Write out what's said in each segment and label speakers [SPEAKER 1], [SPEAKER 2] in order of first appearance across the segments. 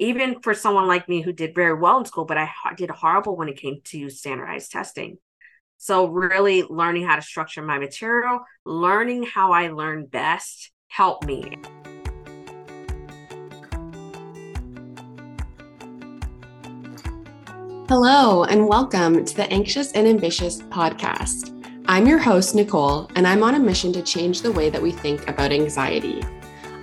[SPEAKER 1] even for someone like me who did very well in school, but I did horrible when it came to standardized testing. So, really learning how to structure my material, learning how I learn best helped me.
[SPEAKER 2] Hello, and welcome to the Anxious and Ambitious podcast. I'm your host, Nicole, and I'm on a mission to change the way that we think about anxiety.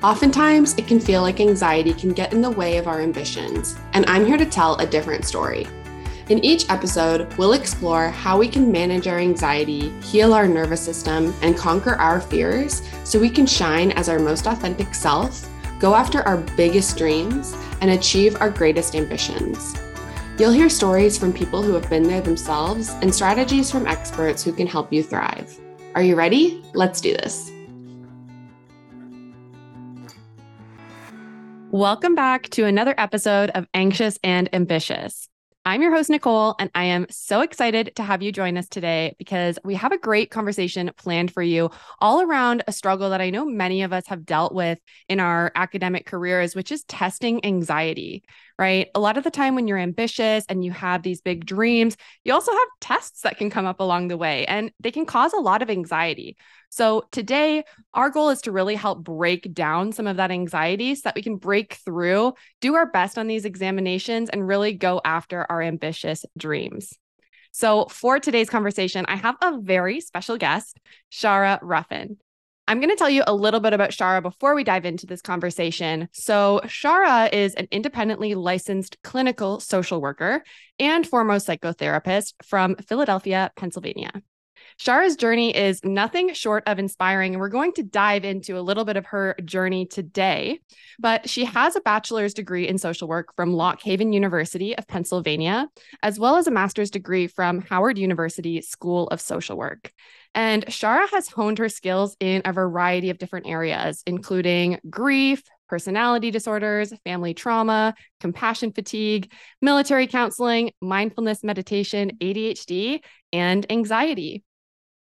[SPEAKER 2] Oftentimes, it can feel like anxiety can get in the way of our ambitions, and I'm here to tell a different story. In each episode, we'll explore how we can manage our anxiety, heal our nervous system, and conquer our fears so we can shine as our most authentic self, go after our biggest dreams, and achieve our greatest ambitions. You'll hear stories from people who have been there themselves and strategies from experts who can help you thrive. Are you ready? Let's do this. Welcome back to another episode of Anxious and Ambitious. I'm your host, Nicole, and I am so excited to have you join us today because we have a great conversation planned for you all around a struggle that I know many of us have dealt with in our academic careers, which is testing anxiety, right? A lot of the time when you're ambitious and you have these big dreams, you also have tests that can come up along the way and they can cause a lot of anxiety. So, today, our goal is to really help break down some of that anxiety so that we can break through, do our best on these examinations, and really go after our ambitious dreams. So, for today's conversation, I have a very special guest, Shara Ruffin. I'm going to tell you a little bit about Shara before we dive into this conversation. So, Shara is an independently licensed clinical social worker and foremost psychotherapist from Philadelphia, Pennsylvania. Shara's journey is nothing short of inspiring, and we're going to dive into a little bit of her journey today. But she has a bachelor's degree in social work from Lock Haven University of Pennsylvania, as well as a master's degree from Howard University School of Social Work. And Shara has honed her skills in a variety of different areas, including grief, personality disorders, family trauma, compassion fatigue, military counseling, mindfulness meditation, ADHD, and anxiety.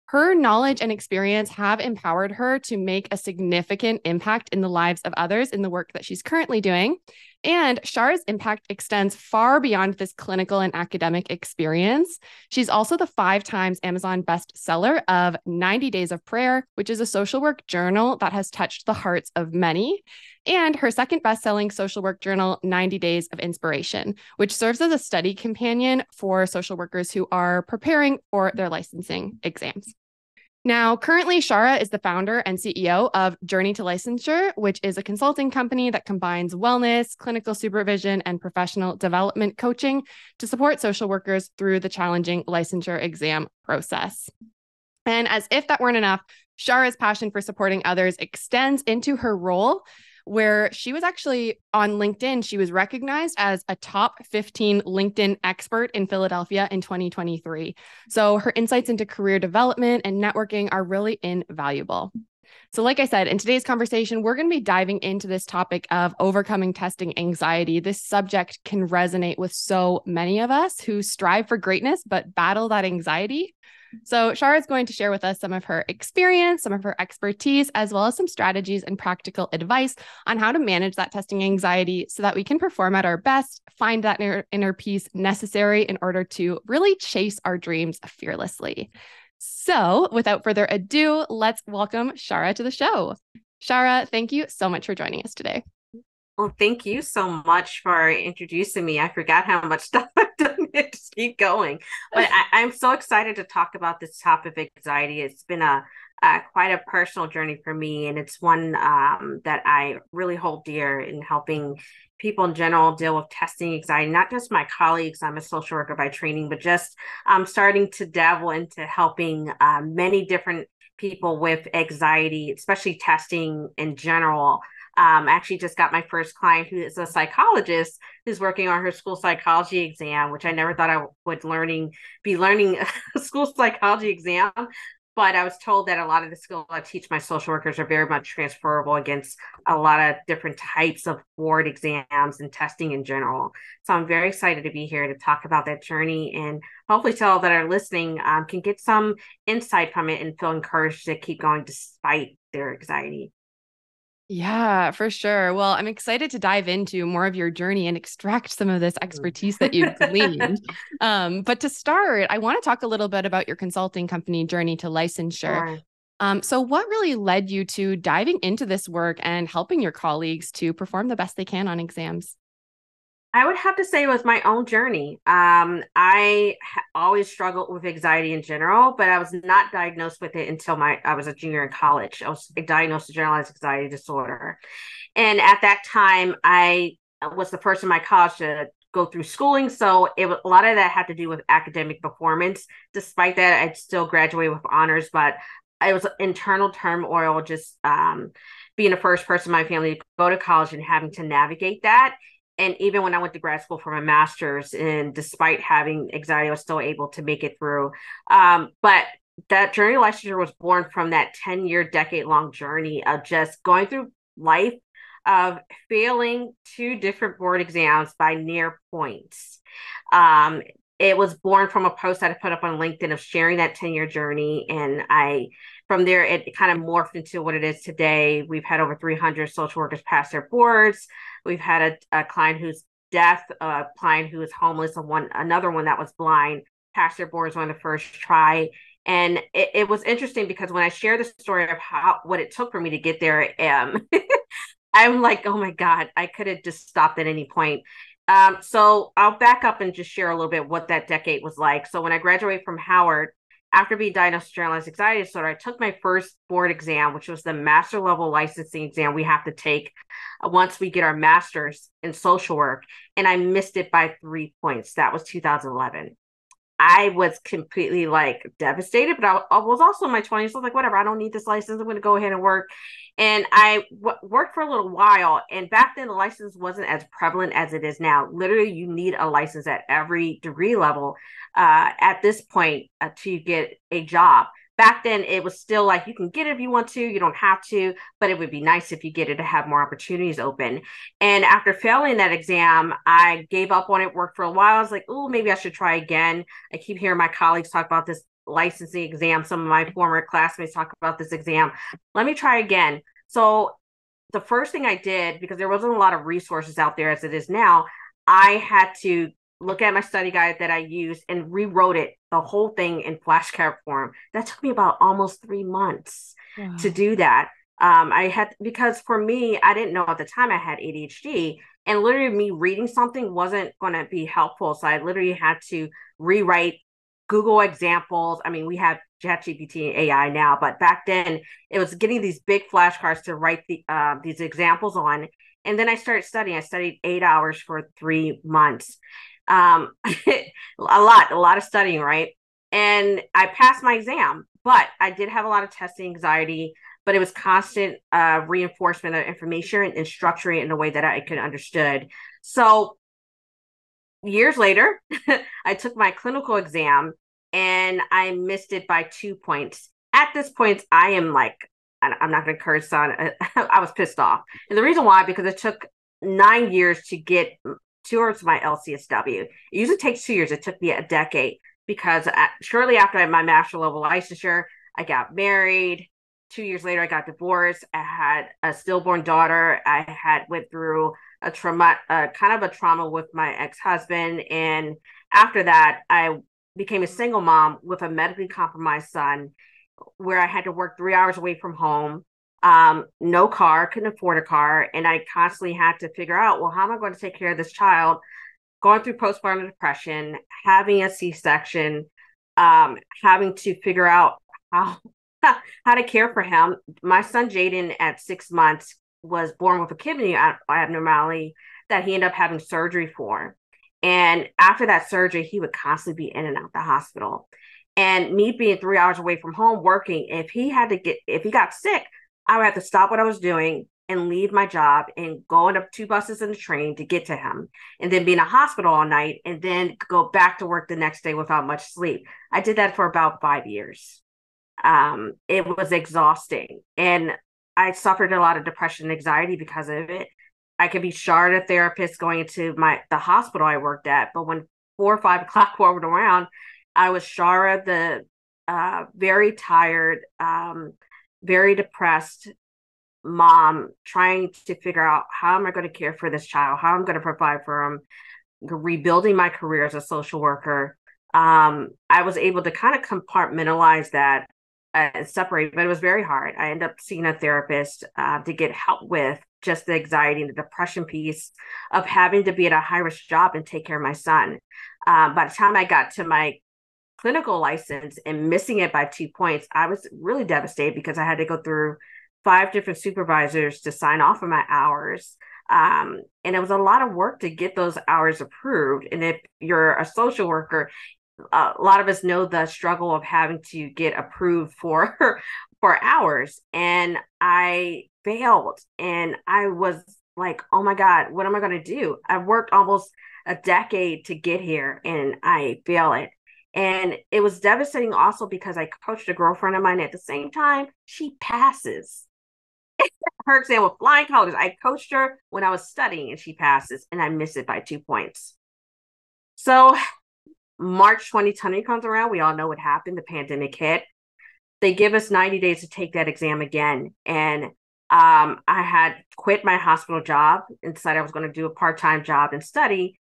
[SPEAKER 2] Her knowledge and experience have empowered her to make a significant impact in the lives of others in the work that she's currently doing. And Shara's impact extends far beyond this clinical and academic experience. She's also the five times Amazon bestseller of 90 Days of Prayer, which is a social work journal that has touched the hearts of many. And her second best-selling social work journal, 90 Days of Inspiration, which serves as a study companion for social workers who are preparing for their licensing exams. Now, currently, Shara is the founder and CEO of Journey to Licensure, which is a consulting company that combines wellness, clinical supervision, and professional development coaching to support social workers through the challenging licensure exam process. And as if that weren't enough, Shara's passion for supporting others extends into her role where she was actually on LinkedIn. She was recognized as a top 15 LinkedIn expert in Philadelphia in 2023. So her insights into career development and networking are really invaluable. So, like I said, in today's conversation, we're going to be diving into this topic of overcoming testing anxiety. This subject can resonate with so many of us who strive for greatness but battle that anxiety. So, Shara is going to share with us some of her experience, some of her expertise, as well as some strategies and practical advice on how to manage that testing anxiety so that we can perform at our best, find that inner, inner peace necessary in order to really chase our dreams fearlessly. So, without further ado, let's welcome Shara to the show. Shara, thank you so much for joining us today.
[SPEAKER 1] Well, thank you so much for introducing me. I forgot how much stuff I've done. Just keep going. But I, am so excited to talk about this topic of anxiety. It's been a, a quite a personal journey for me, and it's one um, that I really hold dear in helping people in general deal with testing anxiety. Not just my colleagues. I'm a social worker by training, but just um, starting to dabble into helping uh, many different people with anxiety, especially testing in general um, I actually just got my first client who is a psychologist who's working on her school psychology exam, which I never thought I would learning be learning a school psychology exam. But I was told that a lot of the skills I teach my social workers are very much transferable against a lot of different types of board exams and testing in general. So I'm very excited to be here to talk about that journey and hopefully tell that are listening um, can get some insight from it and feel encouraged to keep going despite their anxiety.
[SPEAKER 2] Yeah, for sure. Well, I'm excited to dive into more of your journey and extract some of this mm. expertise that you've gleaned. um, but to start, I want to talk a little bit about your consulting company journey to licensure. Um, so, what really led you to diving into this work and helping your colleagues to perform the best they can on exams?
[SPEAKER 1] I would have to say it was my own journey. Um, I ha- always struggled with anxiety in general, but I was not diagnosed with it until my I was a junior in college. I was diagnosed with generalized anxiety disorder, and at that time, I was the first in my college to go through schooling. So it a lot of that had to do with academic performance. Despite that, I still graduated with honors, but it was internal turmoil just um, being the first person in my family to go to college and having to navigate that and even when I went to grad school for my master's, and despite having anxiety, I was still able to make it through. Um, but that journey of licensure was born from that 10 year, decade long journey of just going through life, of failing two different board exams by near points. Um, it was born from a post that I put up on LinkedIn of sharing that 10 year journey. And I, from there, it kind of morphed into what it is today. We've had over 300 social workers pass their boards. We've had a, a client who's deaf, a client who is homeless, and one another one that was blind passed their boards on the first try. And it, it, was interesting because when I share the story of how what it took for me to get there, um, I'm like, oh my God, I could have just stopped at any point. Um, so I'll back up and just share a little bit what that decade was like. So when I graduated from Howard, after being diagnosed with generalized anxiety disorder, I took my first board exam, which was the master level licensing exam we have to take uh, once we get our master's in social work. And I missed it by three points. That was 2011. I was completely like devastated, but I, I was also in my 20s. So I was like, whatever, I don't need this license. I'm going to go ahead and work. And I w- worked for a little while. And back then, the license wasn't as prevalent as it is now. Literally, you need a license at every degree level uh, at this point uh, to get a job back then it was still like you can get it if you want to you don't have to but it would be nice if you get it to have more opportunities open. And after failing that exam i gave up on it worked for a while. I was like oh maybe i should try again. I keep hearing my colleagues talk about this licensing exam. Some of my former classmates talk about this exam. Let me try again. So the first thing i did because there wasn't a lot of resources out there as it is now i had to look at my study guide that I used and rewrote it, the whole thing in flashcard form. That took me about almost three months wow. to do that. Um, I had because for me, I didn't know at the time I had ADHD, and literally me reading something wasn't going to be helpful. So I literally had to rewrite Google examples. I mean, we have ChatGPT and AI now, but back then it was getting these big flashcards to write the uh, these examples on. And then I started studying. I studied eight hours for three months um, a lot, a lot of studying, right? And I passed my exam, but I did have a lot of testing anxiety, but it was constant uh, reinforcement of information and structuring it in a way that I could understood. So years later, I took my clinical exam and I missed it by two points. At this point, I am like, I'm not going to curse on. I was pissed off, and the reason why because it took nine years to get towards my LCSW. It usually takes two years. It took me a decade because at, shortly after I had my master level licensure, I got married. Two years later, I got divorced. I had a stillborn daughter. I had went through a trauma, uh, kind of a trauma with my ex husband, and after that, I became a single mom with a medically compromised son, where I had to work three hours away from home um, no car, couldn't afford a car. And I constantly had to figure out, well, how am I going to take care of this child going through postpartum depression, having a C section, um, having to figure out how, how to care for him. My son, Jaden, at six months, was born with a kidney abnormality that he ended up having surgery for. And after that surgery, he would constantly be in and out the hospital. And me being three hours away from home working, if he had to get, if he got sick, I would have to stop what I was doing and leave my job and go on up two buses and a train to get to him and then be in a hospital all night and then go back to work the next day without much sleep. I did that for about five years. Um, it was exhausting and I suffered a lot of depression and anxiety because of it. I could be Shara a therapist going into my the hospital I worked at, but when four or five o'clock rolled around, I was Shara, the uh, very tired, um, very depressed, mom trying to figure out how am I going to care for this child, how I'm going to provide for him, rebuilding my career as a social worker. Um, I was able to kind of compartmentalize that and separate, but it was very hard. I ended up seeing a therapist uh, to get help with just the anxiety and the depression piece of having to be at a high risk job and take care of my son. Um, by the time I got to my clinical license and missing it by two points, I was really devastated because I had to go through five different supervisors to sign off on my hours. Um, and it was a lot of work to get those hours approved. And if you're a social worker, a lot of us know the struggle of having to get approved for for hours. And I failed, and I was like, "Oh my god, what am I going to do?" I've worked almost a decade to get here, and I fail it. And it was devastating also because I coached a girlfriend of mine at the same time. She passes her exam with flying colors. I coached her when I was studying and she passes, and I miss it by two points. So March 2020 comes around. We all know what happened. The pandemic hit. They give us 90 days to take that exam again. And um, I had quit my hospital job and decided I was going to do a part time job and study.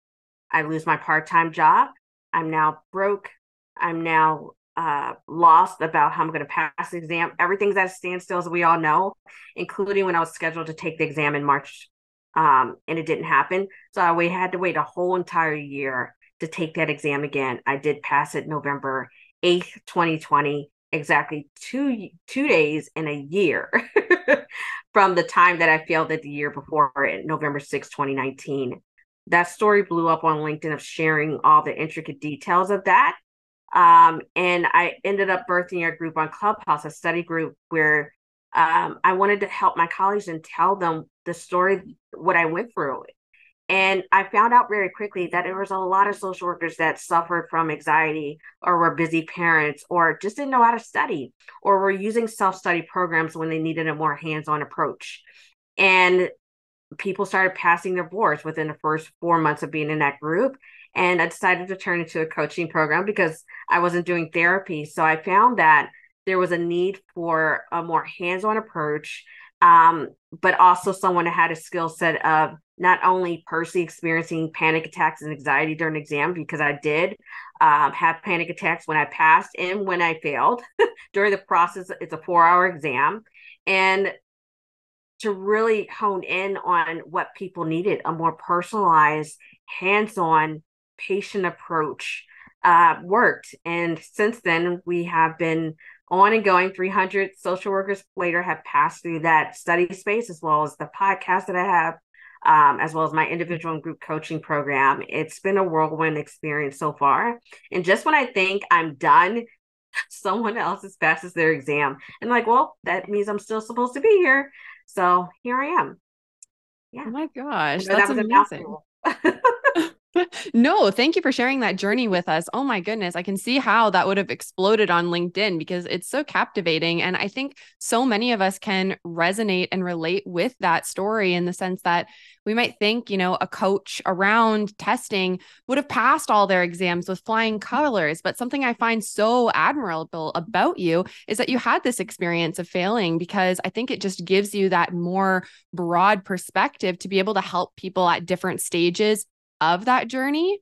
[SPEAKER 1] I lose my part time job. I'm now broke. I'm now uh, lost about how I'm going to pass the exam. Everything's at a standstill, as we all know, including when I was scheduled to take the exam in March, um, and it didn't happen. So I had to wait a whole entire year to take that exam again. I did pass it November 8th, 2020, exactly two two days in a year from the time that I failed it the year before, November 6, 2019. That story blew up on LinkedIn of sharing all the intricate details of that um, and I ended up birthing a group on Clubhouse, a study group where um, I wanted to help my colleagues and tell them the story, what I went through. And I found out very quickly that there was a lot of social workers that suffered from anxiety or were busy parents or just didn't know how to study or were using self study programs when they needed a more hands on approach. And people started passing their boards within the first four months of being in that group. And I decided to turn into a coaching program because I wasn't doing therapy. So I found that there was a need for a more hands on approach, um, but also someone that had a skill set of not only personally experiencing panic attacks and anxiety during exam, because I did um, have panic attacks when I passed and when I failed during the process. It's a four hour exam. And to really hone in on what people needed a more personalized, hands on patient approach uh, worked. And since then, we have been on and going. 300 social workers later have passed through that study space, as well as the podcast that I have, um, as well as my individual and group coaching program. It's been a whirlwind experience so far. And just when I think I'm done, someone else has passes their exam. And like, well, that means I'm still supposed to be here. So here I am.
[SPEAKER 2] Yeah. Oh my gosh. That's that amazing. no, thank you for sharing that journey with us. Oh my goodness. I can see how that would have exploded on LinkedIn because it's so captivating. And I think so many of us can resonate and relate with that story in the sense that we might think, you know, a coach around testing would have passed all their exams with flying colors. But something I find so admirable about you is that you had this experience of failing because I think it just gives you that more broad perspective to be able to help people at different stages of that journey.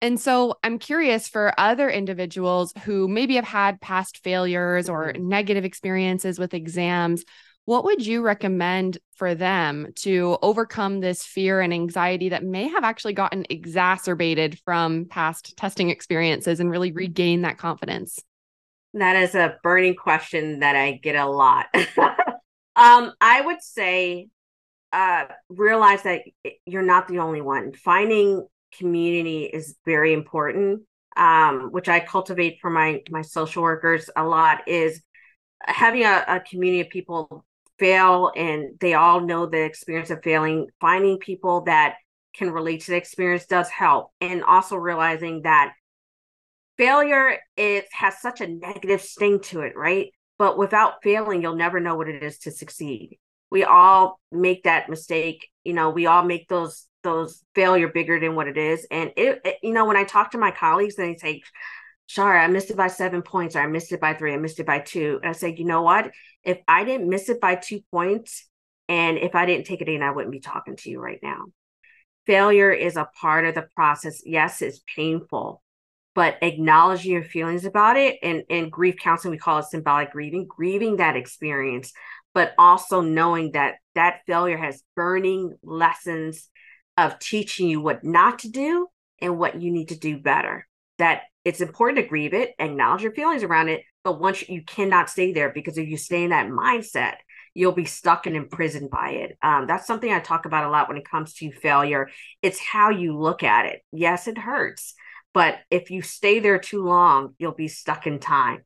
[SPEAKER 2] And so I'm curious for other individuals who maybe have had past failures or mm-hmm. negative experiences with exams, what would you recommend for them to overcome this fear and anxiety that may have actually gotten exacerbated from past testing experiences and really regain that confidence?
[SPEAKER 1] That is a burning question that I get a lot. um, I would say uh, realize that you're not the only one. Finding community is very important, um, which I cultivate for my my social workers a lot. Is having a, a community of people fail and they all know the experience of failing. Finding people that can relate to the experience does help, and also realizing that failure it has such a negative sting to it, right? But without failing, you'll never know what it is to succeed we all make that mistake you know we all make those those failure bigger than what it is and it, it you know when i talk to my colleagues and they say sorry i missed it by seven points or i missed it by three i missed it by two and i say you know what if i didn't miss it by two points And if I didn't take it in, I wouldn't be talking to you right now. Failure is a part of the process. Yes, it's painful, but acknowledging your feelings about it and, and grief counseling, we call it symbolic grieving, grieving that experience, but also knowing that that failure has burning lessons of teaching you what not to do and what you need to do better. That it's important to grieve it, acknowledge your feelings around it, but once you cannot stay there because if you stay in that mindset, you'll be stuck and imprisoned by it. Um, that's something I talk about a lot when it comes to failure. It's how you look at it. Yes, it hurts, but if you stay there too long, you'll be stuck in time.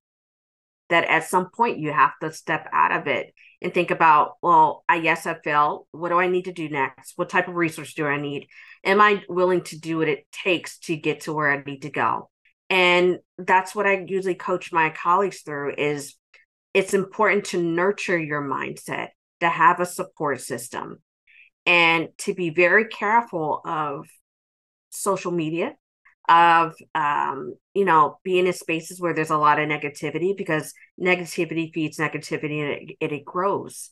[SPEAKER 1] That at some point you have to step out of it and think about, well, I yes, I failed. What do I need to do next? What type of resource do I need? Am I willing to do what it takes to get to where I need to go? And that's what I usually coach my colleagues through is it's important to nurture your mindset, to have a support system, and to be very careful of social media, of um, you know, being in spaces where there's a lot of negativity because negativity feeds negativity and it, it, grows.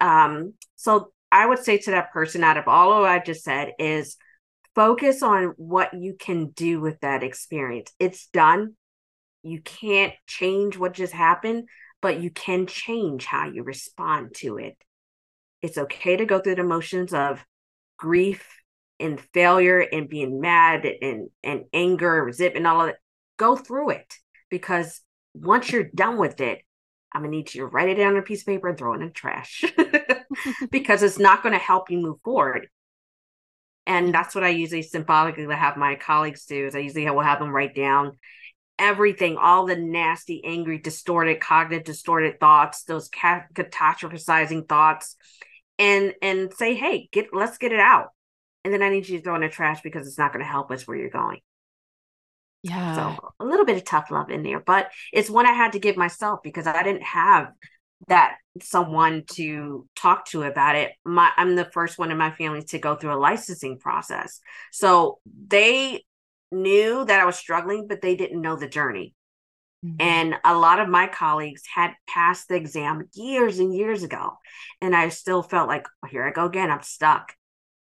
[SPEAKER 1] Um, so I would say to that person, out of all of what I just said, is focus on what you can do with that experience. It's done. You can't change what just happened, but you can change how you respond to it. It's okay to go through the emotions of grief and failure and being mad and, and anger, resentment, all of it. Go through it because once you're done with it, I'm gonna need you to write it down on a piece of paper and throw it in the trash because it's not going to help you move forward. And that's what I usually symbolically have my colleagues do. Is I usually will have them write down everything, all the nasty, angry, distorted, cognitive distorted thoughts, those catastrophizing thoughts, and and say, hey, get let's get it out. And then I need you to throw in the trash because it's not going to help us where you're going.
[SPEAKER 2] Yeah.
[SPEAKER 1] So a little bit of tough love in there, but it's one I had to give myself because I didn't have that someone to talk to about it. My I'm the first one in my family to go through a licensing process. So they knew that I was struggling, but they didn't know the journey. Mm-hmm. And a lot of my colleagues had passed the exam years and years ago. And I still felt like, oh, here I go again, I'm stuck.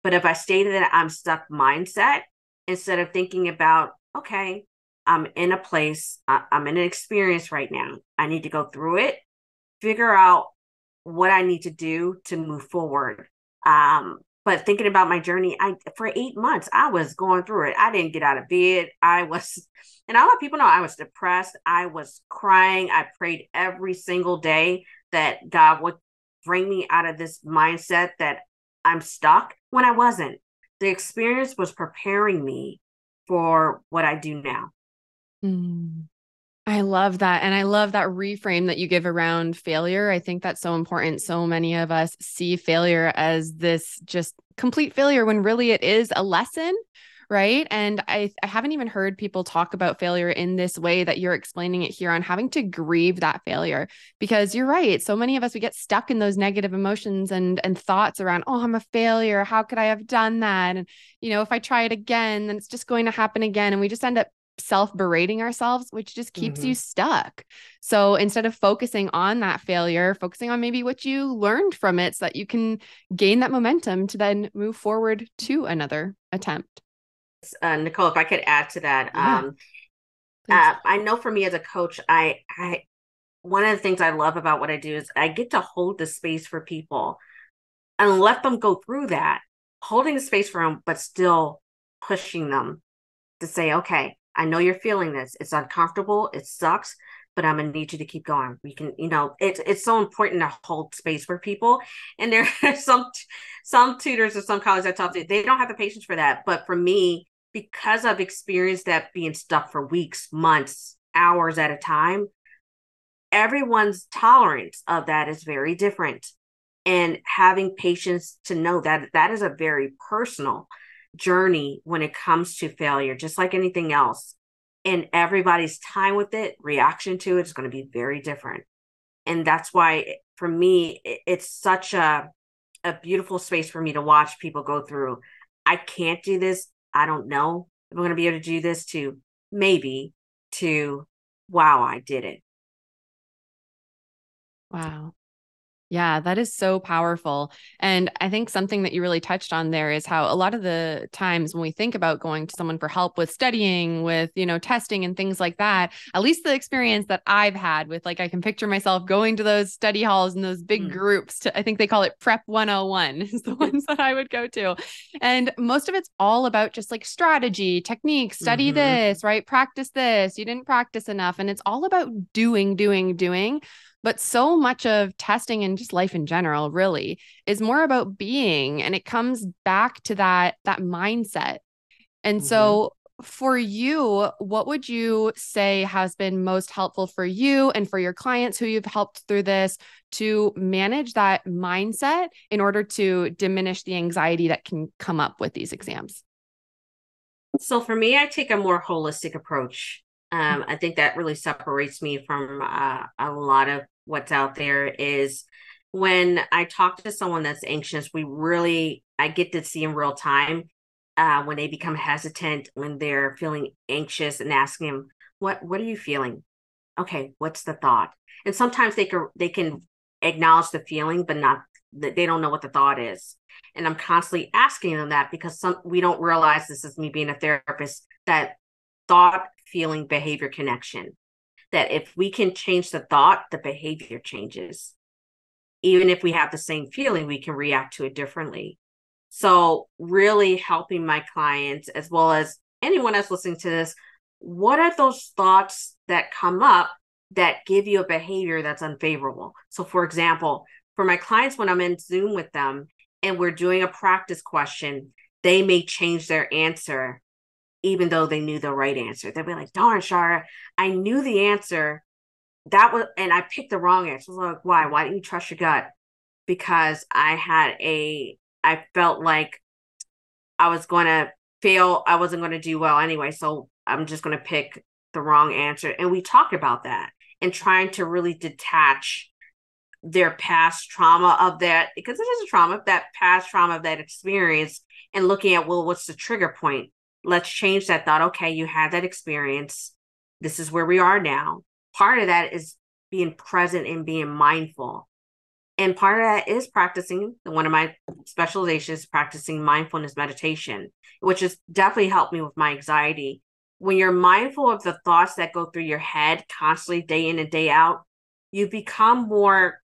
[SPEAKER 1] But if I stayed in that I'm stuck mindset, instead of thinking about, okay, I'm in a place, I'm in an experience right now, I need to go through it, figure out what I need to do to move forward. Um, but thinking about my journey i for eight months i was going through it. I didn't get out of bed. I was and lot of people know i was depressed. I was crying. I prayed every single day that god would bring me out of this mindset that i'm stuck when i wasn't the experience was preparing me for what i do now
[SPEAKER 2] mm. I love that. And I love that reframe that you give around failure. I think that's so important. So many of us see failure as this just complete failure when really it is a lesson. Right. And I, I haven't even heard people talk about failure in this way that you're explaining it here on having to grieve that failure. Because you're right. So many of us, we get stuck in those negative emotions and, and thoughts around, oh, I'm a failure. How could I have done that? And, you know, if I try it again, then it's just going to happen again. And we just end up self berating ourselves, which just keeps mm-hmm. you stuck. So instead of focusing on that failure, focusing on maybe what you learned from it so that you can gain that momentum to then move forward to another attempt.
[SPEAKER 1] Uh, Nicole, if I could add to that, yeah. um, uh, I know for me as a coach, I, I, one of the things I love about what I do is I get to hold the space for people and let them go through that, holding the space for them, but still pushing them to say, okay, I know you're feeling this. It's uncomfortable. It sucks, but I'm gonna need you to keep going. We can, you know, it's it's so important to hold space for people. And there are some some tutors or some colleagues I talk to, they don't have the patience for that. But for me, because I've experienced that being stuck for weeks, months, hours at a time, everyone's tolerance of that is very different. And having patience to know that that is a very personal journey when it comes to failure, just like anything else. And everybody's time with it, reaction to it is going to be very different. And that's why, for me, it's such a a beautiful space for me to watch people go through. I can't do this. I don't know if I'm going to be able to do this. To maybe to wow, I did it.
[SPEAKER 2] Wow. Yeah, that is so powerful. And I think something that you really touched on there is how a lot of the times when we think about going to someone for help with studying, with, you know, testing and things like that, at least the experience that I've had with like I can picture myself going to those study halls and those big mm. groups to I think they call it prep 101 is the ones that I would go to. And most of it's all about just like strategy, technique, study mm-hmm. this, right? Practice this. You didn't practice enough and it's all about doing, doing, doing but so much of testing and just life in general really is more about being and it comes back to that that mindset. And mm-hmm. so for you, what would you say has been most helpful for you and for your clients who you've helped through this to manage that mindset in order to diminish the anxiety that can come up with these exams?
[SPEAKER 1] So for me, I take a more holistic approach. Um, I think that really separates me from uh, a lot of what's out there is when I talk to someone that's anxious, we really I get to see in real time uh, when they become hesitant, when they're feeling anxious, and asking them, "What What are you feeling?" Okay, what's the thought? And sometimes they can they can acknowledge the feeling, but not that they don't know what the thought is. And I'm constantly asking them that because some we don't realize this is me being a therapist that thought, feeling, behavior connection that if we can change the thought, the behavior changes. Even if we have the same feeling, we can react to it differently. So, really helping my clients as well as anyone else listening to this, what are those thoughts that come up that give you a behavior that's unfavorable? So, for example, for my clients, when I'm in Zoom with them and we're doing a practice question, they may change their answer even though they knew the right answer. They'd be like, darn, Shara, I knew the answer. That was, and I picked the wrong answer. like, why? Why didn't you trust your gut? Because I had a, I felt like I was going to fail. I wasn't going to do well anyway. So I'm just going to pick the wrong answer. And we talk about that and trying to really detach their past trauma of that because it is a trauma that past trauma of that experience and looking at well what's the trigger point let's change that thought. Okay, you had that experience. This is where we are now. Part of that is being present and being mindful. And part of that is practicing one of my specializations, practicing mindfulness meditation, which has definitely helped me with my anxiety. When you're mindful of the thoughts that go through your head constantly, day in and day out, you become more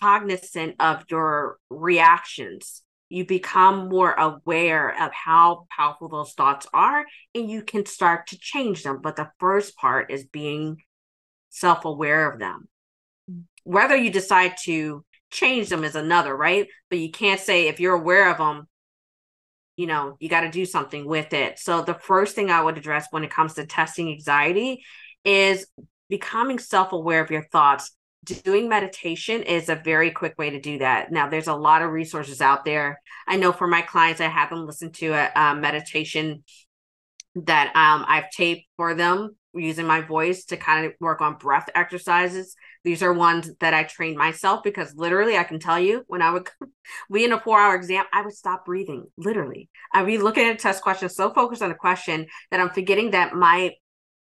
[SPEAKER 1] cognizant of your reactions you become more aware of how powerful those thoughts are and you can start to change them. But the first part is being self aware of them. Whether you decide to change them is another, right? But you can't say if you're aware of them, you know, you got to do something with it. So the first thing I would address when it comes to testing anxiety is becoming self aware of your thoughts doing meditation is a very quick way to do that. Now, there's a lot of resources out there. I know for my clients, I have them listen to a, a meditation that um, I've taped for them using my voice to kind of work on breath exercises. These are ones that I trained myself because literally I can tell you when I would be in a four hour exam, I would stop breathing. Literally. I'd be looking at a test question, so focused on the question that I'm forgetting that my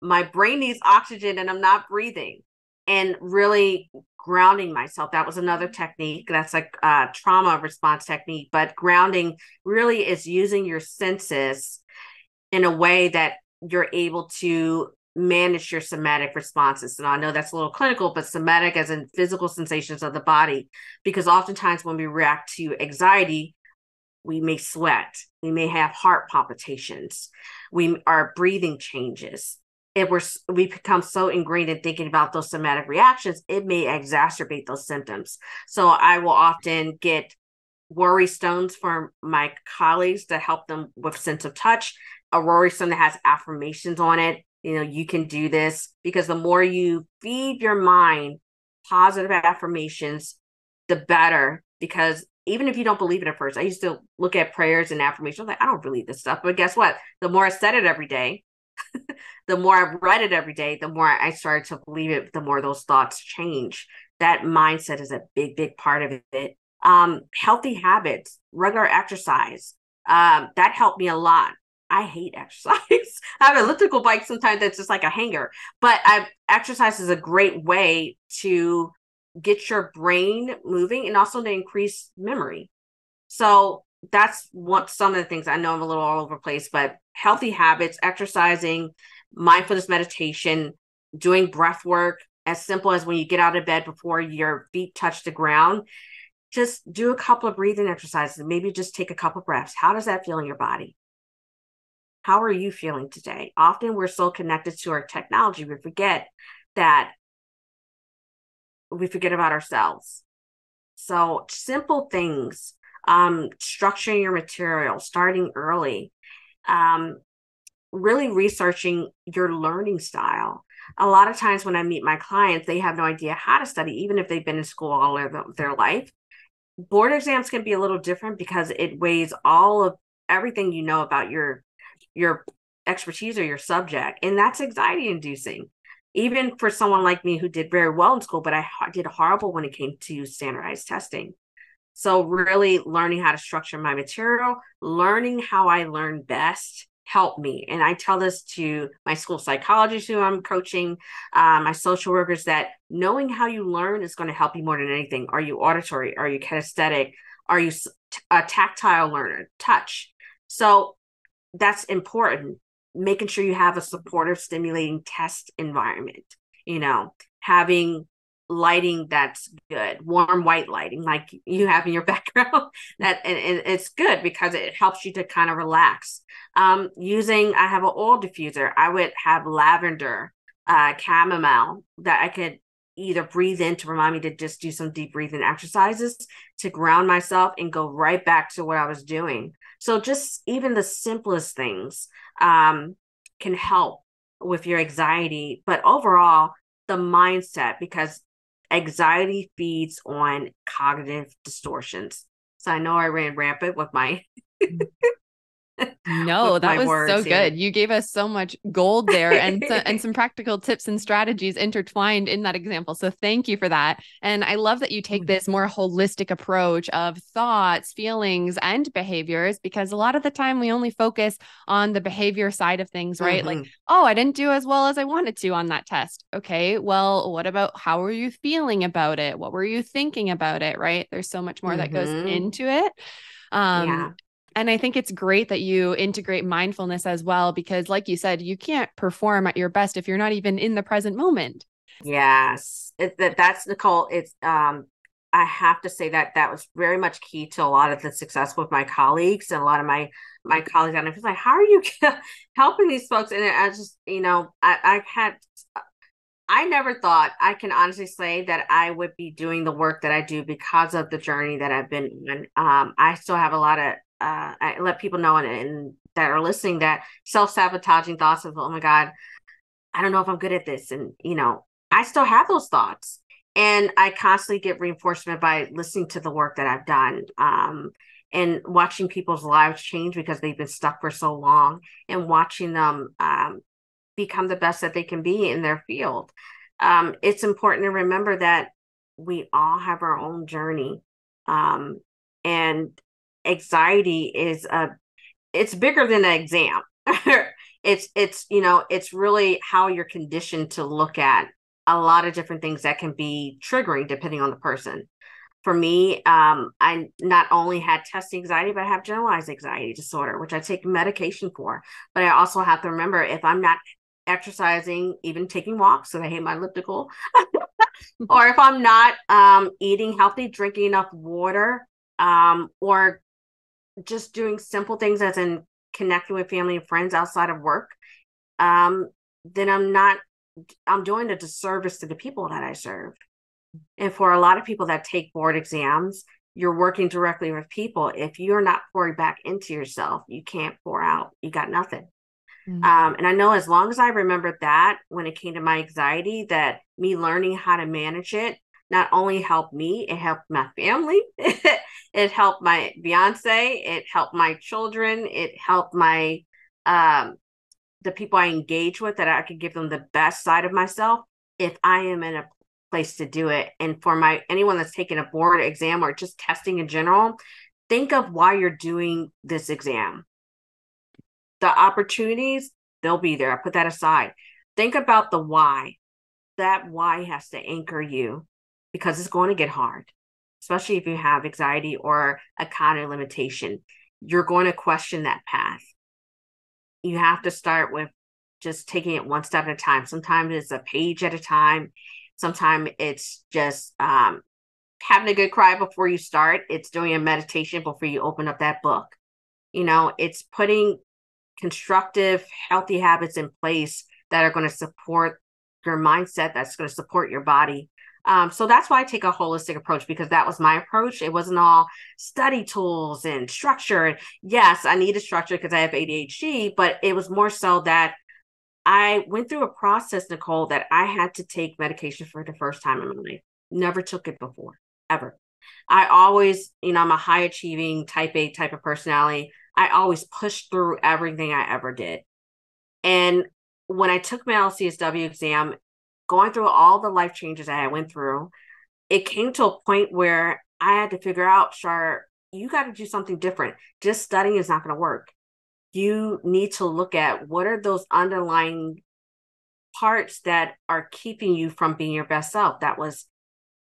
[SPEAKER 1] my brain needs oxygen and I'm not breathing and really grounding myself. That was another technique that's like a trauma response technique but grounding really is using your senses in a way that you're able to manage your somatic responses. And i know that's a little clinical but somatic as in physical sensations of the body because oftentimes when we react to anxiety we may sweat we may have heart palpitations we our breathing changes if we're we become so ingrained in thinking about those somatic reactions, it may exacerbate those symptoms. So I will often get worry stones from my colleagues to help them with sense of touch. A worry stone that has affirmations on it. You know, you can do this because the more you feed your mind positive affirmations, the better. Because even if you don't believe it at first, I used to look at prayers and affirmations like I don't believe this stuff. But guess what? The more I said it every day, the more I've read it every day, the more I started to believe it, the more those thoughts change. That mindset is a big, big part of it. Um, healthy habits, regular exercise, um, that helped me a lot. I hate exercise. I have an elliptical bike sometimes that's just like a hanger, but I exercise is a great way to get your brain moving and also to increase memory. So that's what some of the things I know I'm a little all over place, but healthy habits, exercising, mindfulness meditation, doing breath work, as simple as when you get out of bed before your feet touch the ground, just do a couple of breathing exercises. Maybe just take a couple breaths. How does that feel in your body? How are you feeling today? Often we're so connected to our technology, we forget that we forget about ourselves. So simple things, um, structuring your material, starting early, um, really researching your learning style. A lot of times when I meet my clients, they have no idea how to study, even if they've been in school all their, their life. Board exams can be a little different because it weighs all of everything you know about your your expertise or your subject, and that's anxiety inducing even for someone like me who did very well in school, but I did horrible when it came to standardized testing. So, really learning how to structure my material, learning how I learn best helped me. And I tell this to my school psychologists who I'm coaching, uh, my social workers, that knowing how you learn is going to help you more than anything. Are you auditory? Are you kinesthetic? Are you a tactile learner? Touch. So, that's important making sure you have a supportive, stimulating test environment, you know, having lighting that's good, warm white lighting like you have in your background. that and, and, it's good because it helps you to kind of relax. Um, using I have an oil diffuser. I would have lavender, uh, chamomile that I could either breathe in to remind me to just do some deep breathing exercises to ground myself and go right back to what I was doing. So just even the simplest things um, can help with your anxiety, but overall, the mindset because anxiety feeds on cognitive distortions. So I know I ran rampant with my
[SPEAKER 2] No, that was so here. good. You gave us so much gold there and so, and some practical tips and strategies intertwined in that example. So thank you for that. And I love that you take mm. this more holistic approach of thoughts, feelings, and behaviors because a lot of the time we only focus on the behavior side of things, right? Mm-hmm. Like, oh, I didn't do as well as I wanted to on that test. Okay, well, what about how are you feeling about it? What were you thinking about it, right? There's so much more mm-hmm. that goes mm-hmm. into it. Um, yeah. And I think it's great that you integrate mindfulness as well, because, like you said, you can't perform at your best if you're not even in the present moment.
[SPEAKER 1] Yes, it, that, that's Nicole. It's um, I have to say that that was very much key to a lot of the success with my colleagues and a lot of my my colleagues. And I was like, how are you helping these folks? And I just, you know, I, I had I never thought I can honestly say that I would be doing the work that I do because of the journey that I've been on. Um, I still have a lot of uh, I let people know and, and that are listening that self sabotaging thoughts of oh my god, I don't know if I'm good at this, and you know I still have those thoughts, and I constantly get reinforcement by listening to the work that I've done. Um, and watching people's lives change because they've been stuck for so long and watching them um, become the best that they can be in their field. Um, it's important to remember that we all have our own journey. Um, and anxiety is a it's bigger than an exam. It's it's you know it's really how you're conditioned to look at a lot of different things that can be triggering depending on the person. For me um, i not only had test anxiety but i have generalized anxiety disorder which i take medication for. But i also have to remember if i'm not exercising even taking walks so i hate my elliptical or if i'm not um, eating healthy drinking enough water um, or just doing simple things as in connecting with family and friends outside of work, um, then I'm not I'm doing a disservice to the people that I serve. And for a lot of people that take board exams, you're working directly with people. If you're not pouring back into yourself, you can't pour out. You got nothing. Mm-hmm. Um, and I know as long as I remember that when it came to my anxiety, that me learning how to manage it not only helped me, it helped my family. it helped my fiance. It helped my children. It helped my um the people I engage with that I could give them the best side of myself if I am in a place to do it. And for my anyone that's taking a board exam or just testing in general, think of why you're doing this exam. The opportunities, they'll be there. I put that aside. Think about the why. That why has to anchor you because it's going to get hard, especially if you have anxiety or a cognitive limitation. You're going to question that path. You have to start with just taking it one step at a time. Sometimes it's a page at a time. Sometimes it's just um, having a good cry before you start. It's doing a meditation before you open up that book. You know, it's putting constructive, healthy habits in place that are going to support your mindset, that's going to support your body. Um, so that's why I take a holistic approach because that was my approach. It wasn't all study tools and structure. Yes, I needed structure because I have ADHD, but it was more so that I went through a process, Nicole, that I had to take medication for the first time in my life. Never took it before, ever. I always, you know, I'm a high achieving type A type of personality. I always pushed through everything I ever did. And when I took my LCSW exam, going through all the life changes I went through, it came to a point where I had to figure out, Shar, you got to do something different. Just studying is not going to work. You need to look at what are those underlying parts that are keeping you from being your best self. That was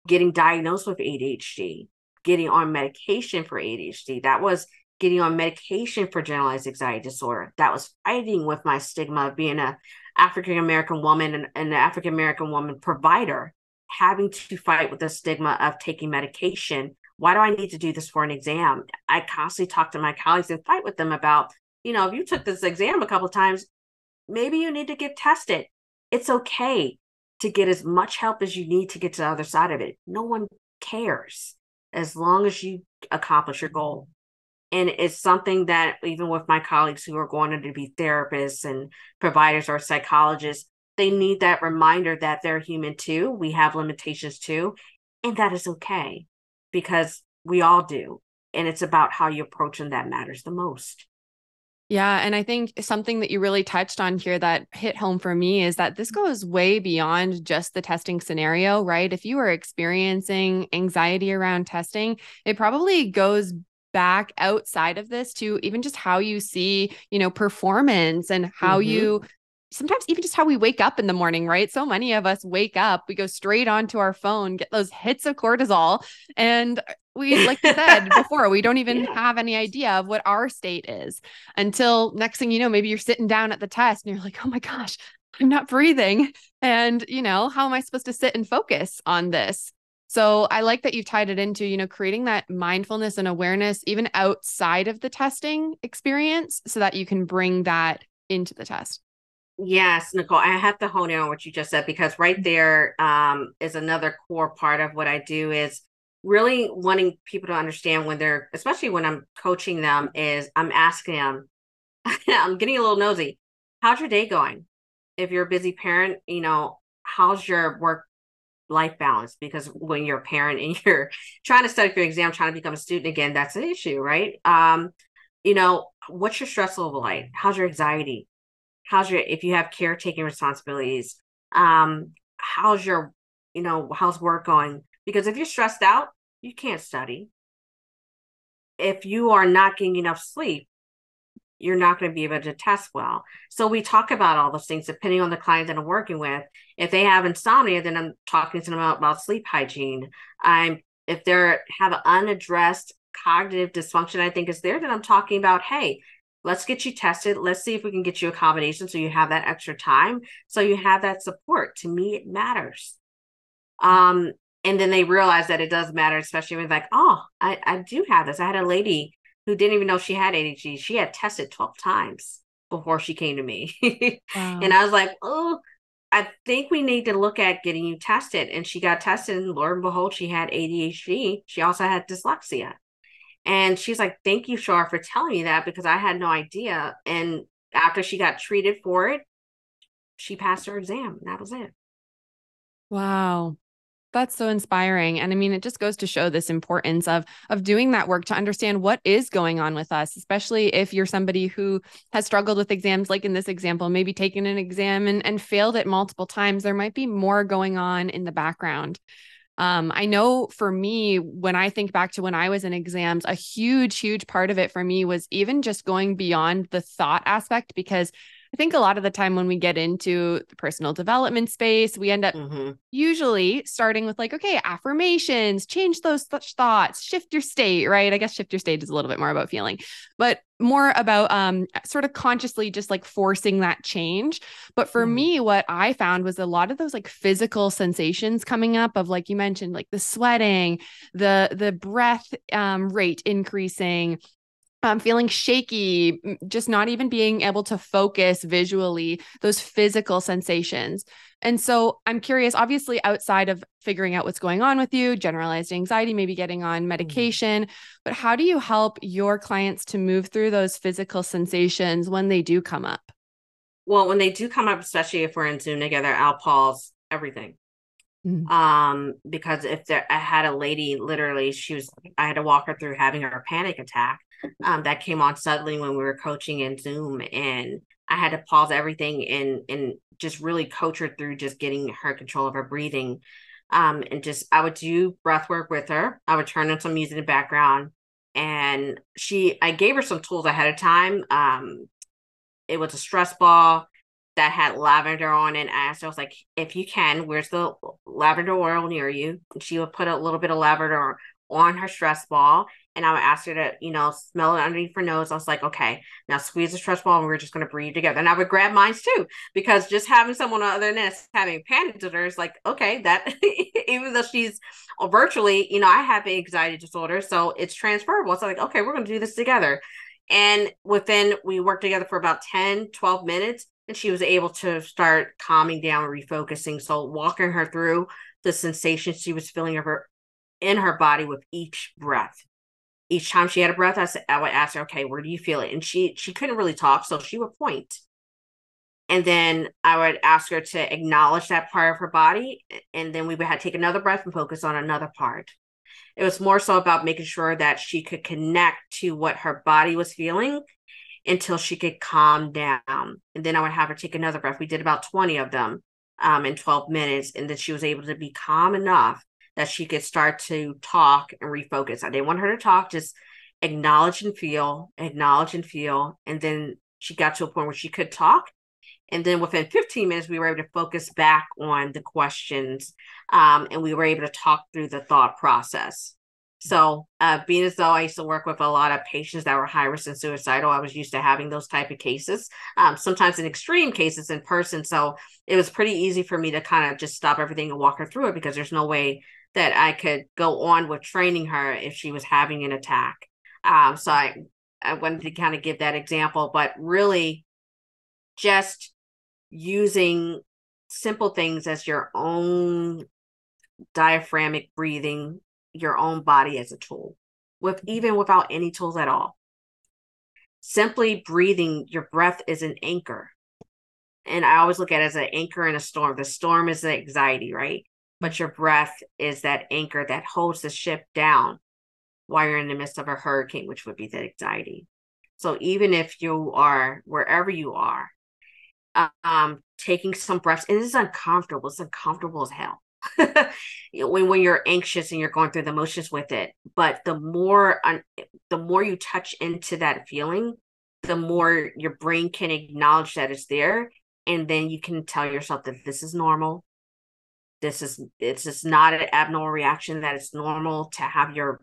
[SPEAKER 1] getting diagnosed with ADHD, getting on medication for ADHD. That was getting on medication for generalized anxiety disorder. That was fighting with my stigma of being a African American woman and, and an African American woman provider, having to fight with the stigma of taking medication. Why do I need to do this for an exam? I constantly talk to my colleagues and fight with them about, you know, if you took this exam a couple times, maybe you need to get tested. It's okay to get as much help as you need to get to the other side of it. No one cares as long as you accomplish your goal and it's something that even with my colleagues who are going to be therapists and providers or psychologists they need that reminder that they're human too we have limitations too and that is okay because we all do and it's about how you approach them that matters the most
[SPEAKER 2] yeah. And I think something that you really touched on here that hit home for me is that this goes way beyond just the testing scenario, right? If you are experiencing anxiety around testing, it probably goes back outside of this to even just how you see, you know, performance and how mm-hmm. you sometimes even just how we wake up in the morning, right? So many of us wake up, we go straight onto our phone, get those hits of cortisol, and we, like you said before, we don't even yeah. have any idea of what our state is until next thing you know, maybe you're sitting down at the test and you're like, oh my gosh, I'm not breathing. And, you know, how am I supposed to sit and focus on this? So I like that you've tied it into, you know, creating that mindfulness and awareness even outside of the testing experience so that you can bring that into the test.
[SPEAKER 1] Yes, Nicole, I have to hone in on what you just said because right there um, is another core part of what I do is really wanting people to understand when they're, especially when I'm coaching them, is I'm asking them, I'm getting a little nosy. How's your day going? If you're a busy parent, you know, how's your work life balance because when you're a parent and you're trying to study for your exam trying to become a student again that's an issue right? Um you know what's your stress level like? How's your anxiety? How's your if you have caretaking responsibilities um how's your you know how's work going? Because if you're stressed out you can't study. If you are not getting enough sleep you're not going to be able to test well. So we talk about all those things depending on the client that I'm working with. If they have insomnia, then I'm talking to them about, about sleep hygiene. I'm if they're have unaddressed cognitive dysfunction, I think is there, then I'm talking about, hey, let's get you tested. Let's see if we can get you accommodation so you have that extra time. So you have that support. To me, it matters. Um, and then they realize that it does matter, especially when like, oh, I, I do have this. I had a lady who didn't even know she had ADHD. She had tested 12 times before she came to me. wow. And I was like, oh, I think we need to look at getting you tested. And she got tested, and Lord and behold, she had ADHD. She also had dyslexia. And she's like, Thank you, Shar, for telling me that because I had no idea. And after she got treated for it, she passed her exam. that was it.
[SPEAKER 2] Wow. That's so inspiring. And I mean, it just goes to show this importance of of doing that work to understand what is going on with us, especially if you're somebody who has struggled with exams, like in this example, maybe taken an exam and, and failed it multiple times. There might be more going on in the background. Um, I know for me, when I think back to when I was in exams, a huge, huge part of it for me was even just going beyond the thought aspect because I think a lot of the time when we get into the personal development space, we end up mm-hmm. usually starting with like, okay, affirmations, change those th- thoughts, shift your state, right? I guess shift your state is a little bit more about feeling, but more about um sort of consciously just like forcing that change. But for mm-hmm. me, what I found was a lot of those like physical sensations coming up of like you mentioned, like the sweating, the the breath um, rate increasing, um, feeling shaky, just not even being able to focus visually, those physical sensations. And so I'm curious, obviously, outside of figuring out what's going on with you, generalized anxiety, maybe getting on mm-hmm. medication, mm-hmm. but how do you help your clients to move through those physical sensations when they do come up?
[SPEAKER 1] Well, when they do come up, especially if we're in Zoom together, I'll pause everything. Mm-hmm. Um, because if there, I had a lady literally, she was, I had to walk her through having her panic attack um, that came on suddenly when we were coaching in Zoom, and I had to pause everything and and just really coach her through just getting her control of her breathing. Um, and just I would do breath work with her. I would turn on some music in the background, and she I gave her some tools ahead of time. Um, it was a stress ball that had lavender on it. And I asked her, I was like, if you can, where's the lavender oil near you? And she would put a little bit of lavender on her stress ball and I would ask her to, you know, smell it underneath her nose. I was like, okay, now squeeze the stress ball and we're just going to breathe together. And I would grab mine too, because just having someone other than us having panic disorder is like, okay, that even though she's virtually, you know, I have anxiety disorder, so it's transferable. So like, okay, we're going to do this together. And within, we worked together for about 10, 12 minutes, and she was able to start calming down and refocusing. So walking her through the sensations she was feeling of her in her body with each breath each time she had a breath, I, said, I would ask her, okay, where do you feel it? And she she couldn't really talk, so she would point. And then I would ask her to acknowledge that part of her body. And then we would have to take another breath and focus on another part. It was more so about making sure that she could connect to what her body was feeling until she could calm down. And then I would have her take another breath. We did about 20 of them um, in 12 minutes. And then she was able to be calm enough that she could start to talk and refocus. I didn't want her to talk, just acknowledge and feel, acknowledge and feel. And then she got to a point where she could talk. And then within 15 minutes, we were able to focus back on the questions um, and we were able to talk through the thought process. So, uh, being as though I used to work with a lot of patients that were high risk and suicidal, I was used to having those type of cases. Um, sometimes in extreme cases in person, so it was pretty easy for me to kind of just stop everything and walk her through it because there's no way that I could go on with training her if she was having an attack. Um, so I, I wanted to kind of give that example, but really just using simple things as your own diaphragmic breathing, your own body as a tool, with even without any tools at all. Simply breathing, your breath is an anchor. And I always look at it as an anchor in a storm. The storm is the anxiety, right? But your breath is that anchor that holds the ship down while you're in the midst of a hurricane, which would be the anxiety. So even if you are wherever you are, um, taking some breaths, and it's uncomfortable. It's uncomfortable as hell. when when you're anxious and you're going through the motions with it, but the more un- the more you touch into that feeling, the more your brain can acknowledge that it's there, and then you can tell yourself that this is normal this is it's just not an abnormal reaction that it's normal to have your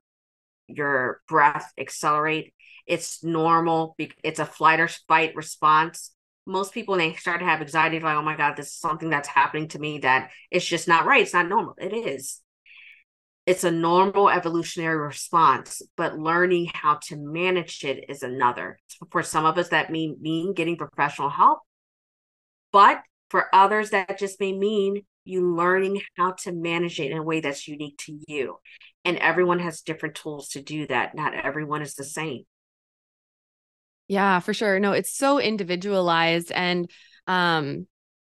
[SPEAKER 1] your breath accelerate. It's normal it's a flight or fight response. Most people when they start to have anxiety like oh my god this is something that's happening to me that it's just not right. It's not normal. It is. It's a normal evolutionary response but learning how to manage it is another. For some of us that may mean getting professional help but for others that just may mean you learning how to manage it in a way that's unique to you. And everyone has different tools to do that. Not everyone is the same.
[SPEAKER 2] Yeah, for sure. No, it's so individualized and um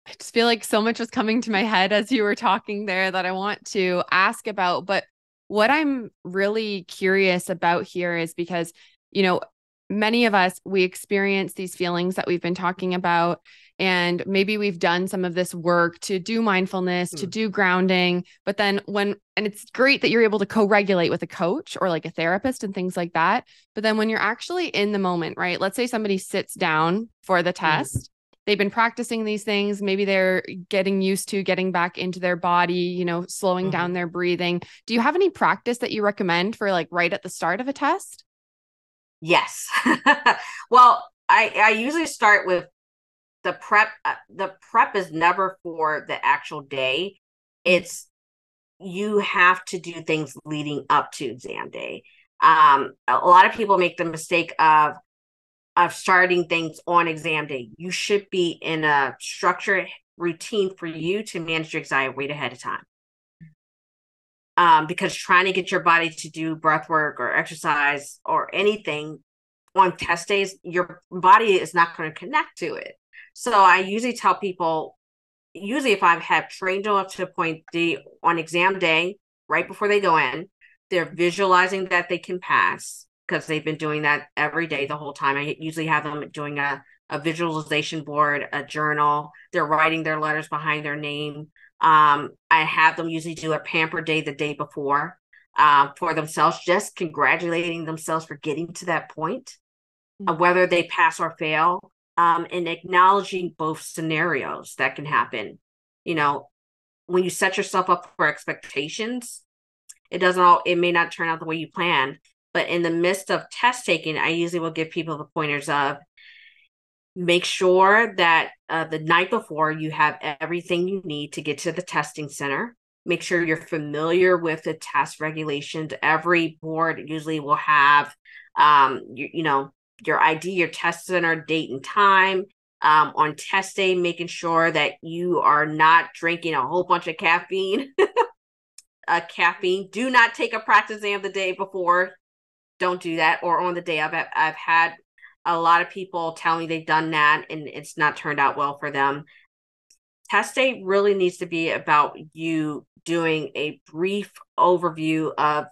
[SPEAKER 2] I just feel like so much was coming to my head as you were talking there that I want to ask about, but what I'm really curious about here is because you know, many of us we experience these feelings that we've been talking about and maybe we've done some of this work to do mindfulness, mm. to hmm. do grounding. But then when, and it's great that you're able to co regulate with a coach or like a therapist and things like that. But then when you're actually in the moment, right? Let's say somebody sits down for the hmm. test. Mm. they've been practicing these things. Maybe they're getting used to getting back into their body, you know, slowing mm-hmm. down their breathing. Do you have any practice that you recommend for like right at the start of a test?
[SPEAKER 1] Yes. well, I I usually start with the prep. Uh, the prep is never for the actual day. It's you have to do things leading up to exam day. Um, a lot of people make the mistake of of starting things on exam day. You should be in a structured routine for you to manage your anxiety way ahead of time. Um, because trying to get your body to do breath work or exercise or anything on test days, your body is not going to connect to it. So I usually tell people, usually if I've had trained them up to a point D on exam day, right before they go in, they're visualizing that they can pass because they've been doing that every day the whole time. I usually have them doing a, a visualization board, a journal. They're writing their letters behind their name. Um, I have them usually do a pamper day the day before uh, for themselves, just congratulating themselves for getting to that point, uh, mm-hmm. whether they pass or fail, um, and acknowledging both scenarios that can happen. You know, when you set yourself up for expectations, it doesn't all, it may not turn out the way you planned, but in the midst of test taking, I usually will give people the pointers of make sure that uh, the night before you have everything you need to get to the testing center. Make sure you're familiar with the test regulations. Every board usually will have, um, you, you know, your ID, your test center date and time. Um, on test day, making sure that you are not drinking a whole bunch of caffeine. uh, caffeine. Do not take a practice exam the day before don't do that or on the day of it i've had a lot of people tell me they've done that and it's not turned out well for them test day really needs to be about you doing a brief overview of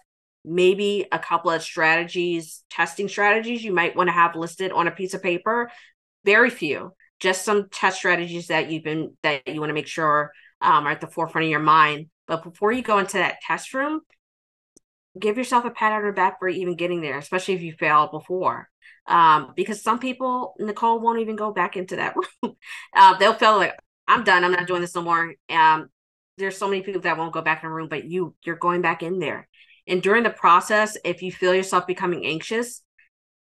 [SPEAKER 1] maybe a couple of strategies testing strategies you might want to have listed on a piece of paper very few just some test strategies that you've been that you want to make sure um, are at the forefront of your mind but before you go into that test room give yourself a pat on the back for even getting there, especially if you failed before. Um, because some people, Nicole, won't even go back into that room. uh, they'll feel like I'm done. I'm not doing this no more. Um, there's so many people that won't go back in the room, but you you're going back in there. And during the process, if you feel yourself becoming anxious,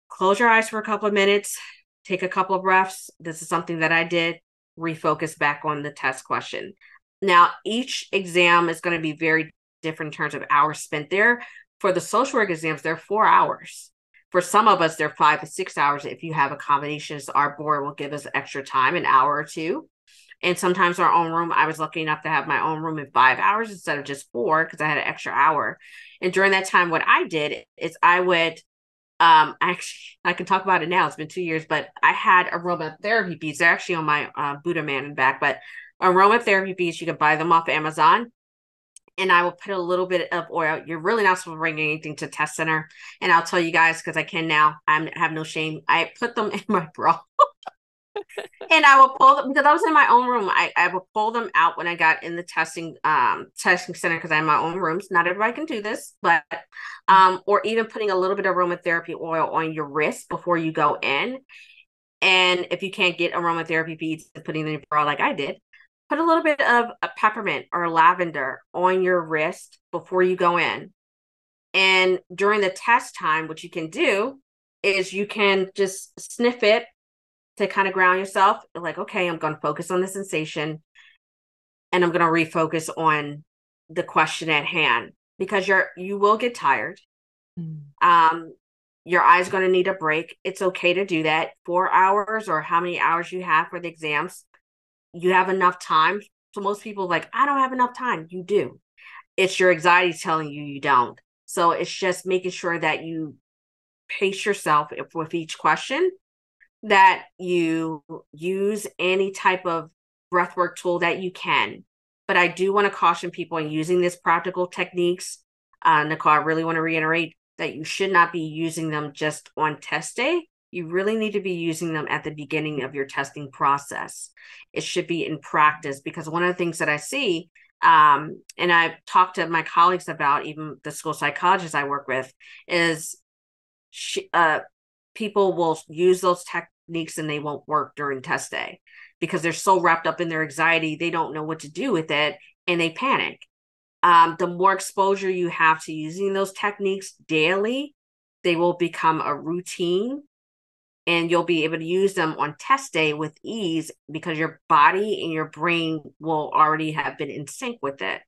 [SPEAKER 1] close your eyes for a couple of minutes, take a couple of breaths. This is something that I did. Refocus back on the test question. Now, each exam is going to be very different in terms of hours spent there. For the social work exams, they're four hours. For some of us, they're five to six hours. If you have accommodations, our board will give us extra time, an hour or two. And sometimes our own room, I was lucky enough to have my own room in five hours instead of just four because I had an extra hour. And during that time, what I did is I would um actually i can talk about it now it's been two years but i had aromatherapy beads they're actually on my uh, buddha man and back but aromatherapy beads you can buy them off amazon and I will put a little bit of oil. You're really not supposed to bring anything to test center. And I'll tell you guys because I can now. I have no shame. I put them in my bra. And I will pull them because I was in my own room. I, I will pull them out when I got in the testing um testing center because I have my own rooms. Not everybody can do this, but um or even putting a little bit of aromatherapy oil on your wrist before you go in. And if you can't get aromatherapy beads, putting in your bra like I did, put a little bit of a peppermint or lavender on your wrist before you go in. And during the test time, what you can do is you can just sniff it to kind of ground yourself. Like, okay, I'm going to focus on the sensation and I'm going to refocus on the question at hand because you're you will get tired. Mm. Um, your eye's going to need a break. It's okay to do that. Four hours or how many hours you have for the exams you have enough time. So most people like, I don't have enough time. You do. It's your anxiety telling you you don't. So it's just making sure that you pace yourself with each question, that you use any type of breathwork tool that you can. But I do want to caution people in using these practical techniques. Uh, Nicole, I really want to reiterate that you should not be using them just on test day you really need to be using them at the beginning of your testing process. It should be in practice because one of the things that I see, um, and I've talked to my colleagues about, even the school psychologists I work with, is she, uh, people will use those techniques and they won't work during test day. because they're so wrapped up in their anxiety, they don't know what to do with it and they panic. Um, the more exposure you have to using those techniques daily, they will become a routine and you'll be able to use them on test day with ease because your body and your brain will already have been in sync with it.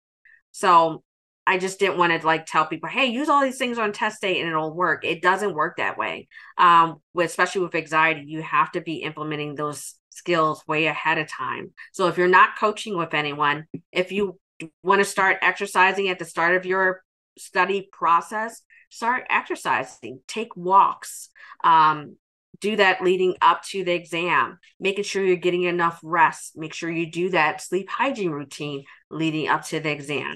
[SPEAKER 1] So I just didn't want to like tell people, hey, use all these things on test day and it'll work. It doesn't work that way. Um, with, especially with anxiety, you have to be implementing those skills way ahead of time. So if you're not coaching with anyone, if you want to start exercising at the start of your study process, start exercising, take walks, um, do that leading up to the exam, making sure you're getting enough rest. Make sure you do that sleep hygiene routine leading up to the exam.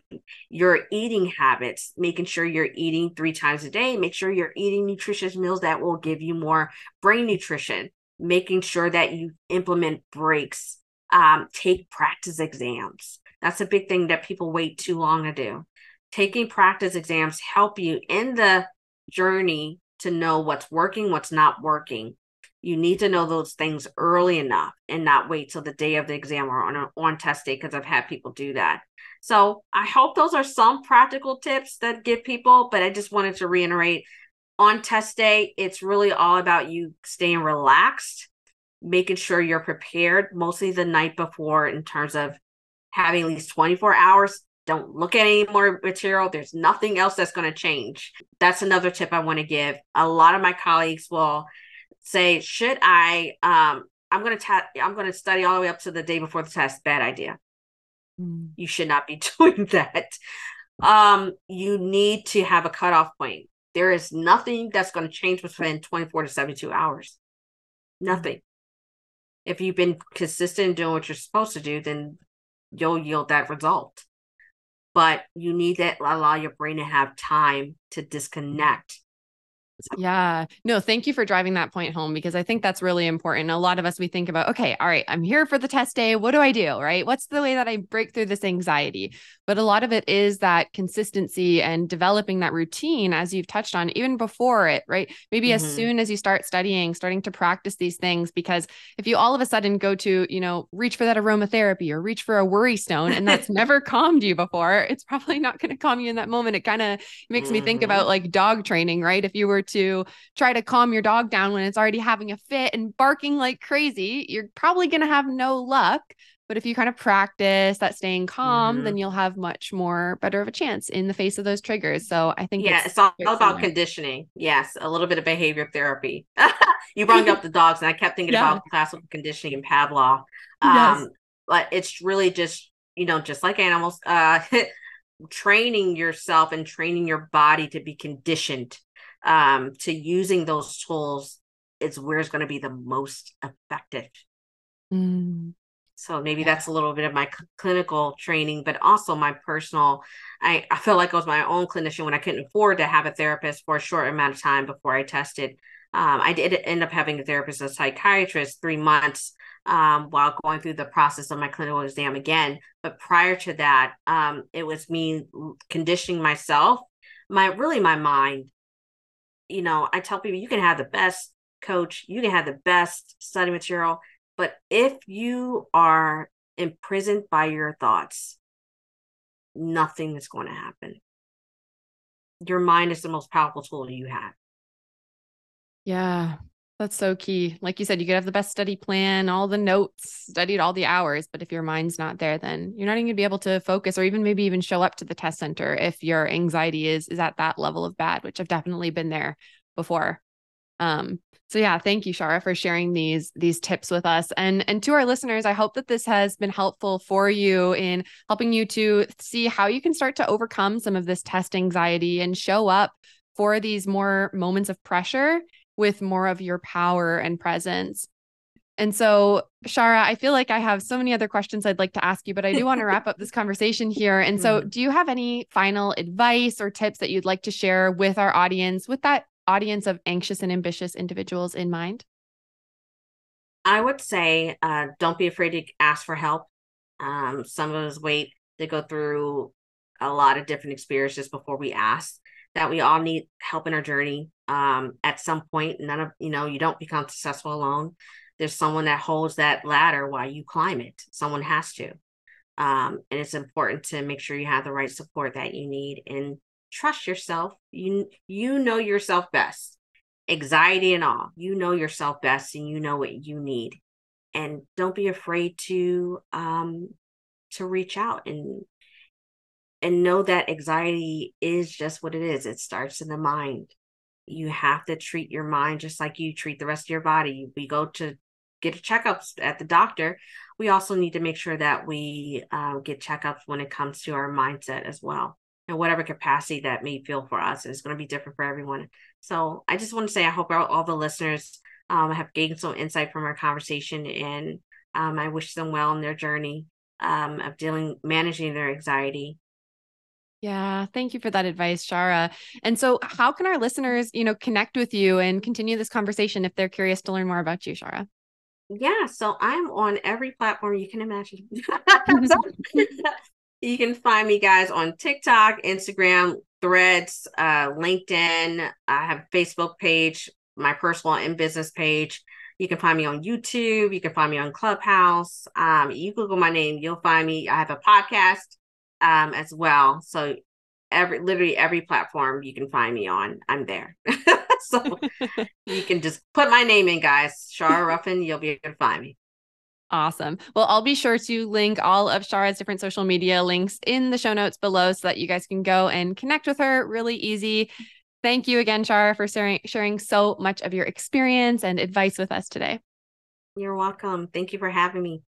[SPEAKER 1] Your eating habits, making sure you're eating three times a day. Make sure you're eating nutritious meals that will give you more brain nutrition. Making sure that you implement breaks, um, take practice exams. That's a big thing that people wait too long to do. Taking practice exams help you in the journey to know what's working, what's not working. You need to know those things early enough and not wait till the day of the exam or on, on test day because I've had people do that. So I hope those are some practical tips that give people, but I just wanted to reiterate on test day, it's really all about you staying relaxed, making sure you're prepared mostly the night before in terms of having at least 24 hours don't look at any more material. There's nothing else that's going to change. That's another tip I want to give. A lot of my colleagues will say, "Should I? Um, I'm going to test. I'm going to study all the way up to the day before the test." Bad idea. Mm. You should not be doing that. Um, you need to have a cutoff point. There is nothing that's going to change within 24 to 72 hours. Nothing. If you've been consistent in doing what you're supposed to do, then you'll yield that result but you need to allow your brain to have time to disconnect
[SPEAKER 2] yeah. No, thank you for driving that point home because I think that's really important. A lot of us, we think about, okay, all right, I'm here for the test day. What do I do? Right. What's the way that I break through this anxiety? But a lot of it is that consistency and developing that routine, as you've touched on, even before it, right? Maybe mm-hmm. as soon as you start studying, starting to practice these things. Because if you all of a sudden go to, you know, reach for that aromatherapy or reach for a worry stone and that's never calmed you before, it's probably not going to calm you in that moment. It kind of makes mm-hmm. me think about mm-hmm. like dog training, right? If you were to try to calm your dog down when it's already having a fit and barking like crazy, you're probably going to have no luck. But if you kind of practice that staying calm, mm-hmm. then you'll have much more better of a chance in the face of those triggers. So I think
[SPEAKER 1] yeah, it's, it's all, all about conditioning. Yes, a little bit of behavior therapy. you brought up the dogs, and I kept thinking yeah. about classical conditioning and Pavlov. Um, yes. But it's really just you know just like animals, uh, training yourself and training your body to be conditioned um, to using those tools is where it's going to be the most effective. Mm. So maybe yeah. that's a little bit of my c- clinical training, but also my personal. I, I feel like I was my own clinician when I couldn't afford to have a therapist for a short amount of time before I tested. Um, I did end up having a therapist, a psychiatrist, three months um, while going through the process of my clinical exam again. But prior to that, um, it was me conditioning myself, my really my mind you know, I tell people you can have the best coach, you can have the best study material, but if you are imprisoned by your thoughts, nothing is going to happen. Your mind is the most powerful tool you have.
[SPEAKER 2] Yeah, that's so key. Like you said, you could have the best study plan, all the notes, studied all the hours, but if your mind's not there, then you're not even gonna be able to focus or even maybe even show up to the test center if your anxiety is is at that level of bad, which I've definitely been there before. Um, so yeah, thank you, Shara, for sharing these these tips with us. And and to our listeners, I hope that this has been helpful for you in helping you to see how you can start to overcome some of this test anxiety and show up for these more moments of pressure with more of your power and presence. And so, Shara, I feel like I have so many other questions I'd like to ask you, but I do want to wrap up this conversation here. And so, mm-hmm. do you have any final advice or tips that you'd like to share with our audience, with that audience of anxious and ambitious individuals in mind?
[SPEAKER 1] I would say uh, don't be afraid to ask for help. Um, some of us wait to go through a lot of different experiences before we ask that we all need help in our journey um, at some point. None of, you know, you don't become successful alone. there's someone that holds that ladder while you climb it. Someone has to. Um, and it's important to make sure you have the right support that you need and trust yourself. You you know yourself best. Anxiety and all. You know yourself best and you know what you need. And don't be afraid to um to reach out and and know that anxiety is just what it is. It starts in the mind. You have to treat your mind just like you treat the rest of your body. We go to get checkups at the doctor, we also need to make sure that we uh, get checkups when it comes to our mindset as well. And whatever capacity that may feel for us is going to be different for everyone. So I just want to say I hope all, the listeners um, have gained some insight from our conversation, and um, I wish them well in their journey um, of dealing managing their anxiety.
[SPEAKER 2] Yeah, thank you for that advice, Shara. And so, how can our listeners, you know, connect with you and continue this conversation if they're curious to learn more about you, Shara?
[SPEAKER 1] yeah, so I'm on every platform you can imagine. you can find me guys on TikTok, Instagram, Threads, uh, LinkedIn. I have Facebook page, my personal and business page. You can find me on YouTube. You can find me on Clubhouse. Um, you Google my name, you'll find me. I have a podcast um, as well. So every literally every platform you can find me on, I'm there. so you can just put my name in, guys. Shara Ruffin, you'll be able to find me.
[SPEAKER 2] Awesome. Well, I'll be sure to link all of Shara's different social media links in the show notes below so that you guys can go and connect with her really easy. Thank you again, Shara, for sharing, sharing so much of your experience and advice with us today.
[SPEAKER 1] You're welcome. Thank you for having me.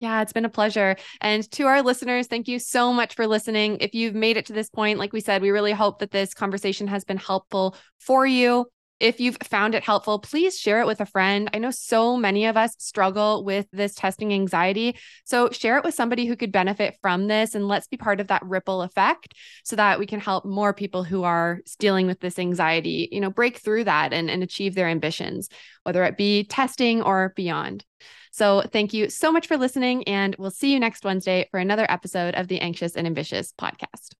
[SPEAKER 2] Yeah, it's been a pleasure. And to our listeners, thank you so much for listening. If you've made it to this point, like we said, we really hope that this conversation has been helpful for you. If you've found it helpful, please share it with a friend. I know so many of us struggle with this testing anxiety. So share it with somebody who could benefit from this and let's be part of that ripple effect so that we can help more people who are dealing with this anxiety, you know, break through that and, and achieve their ambitions, whether it be testing or beyond. So thank you so much for listening, and we'll see you next Wednesday for another episode of the Anxious and Ambitious podcast.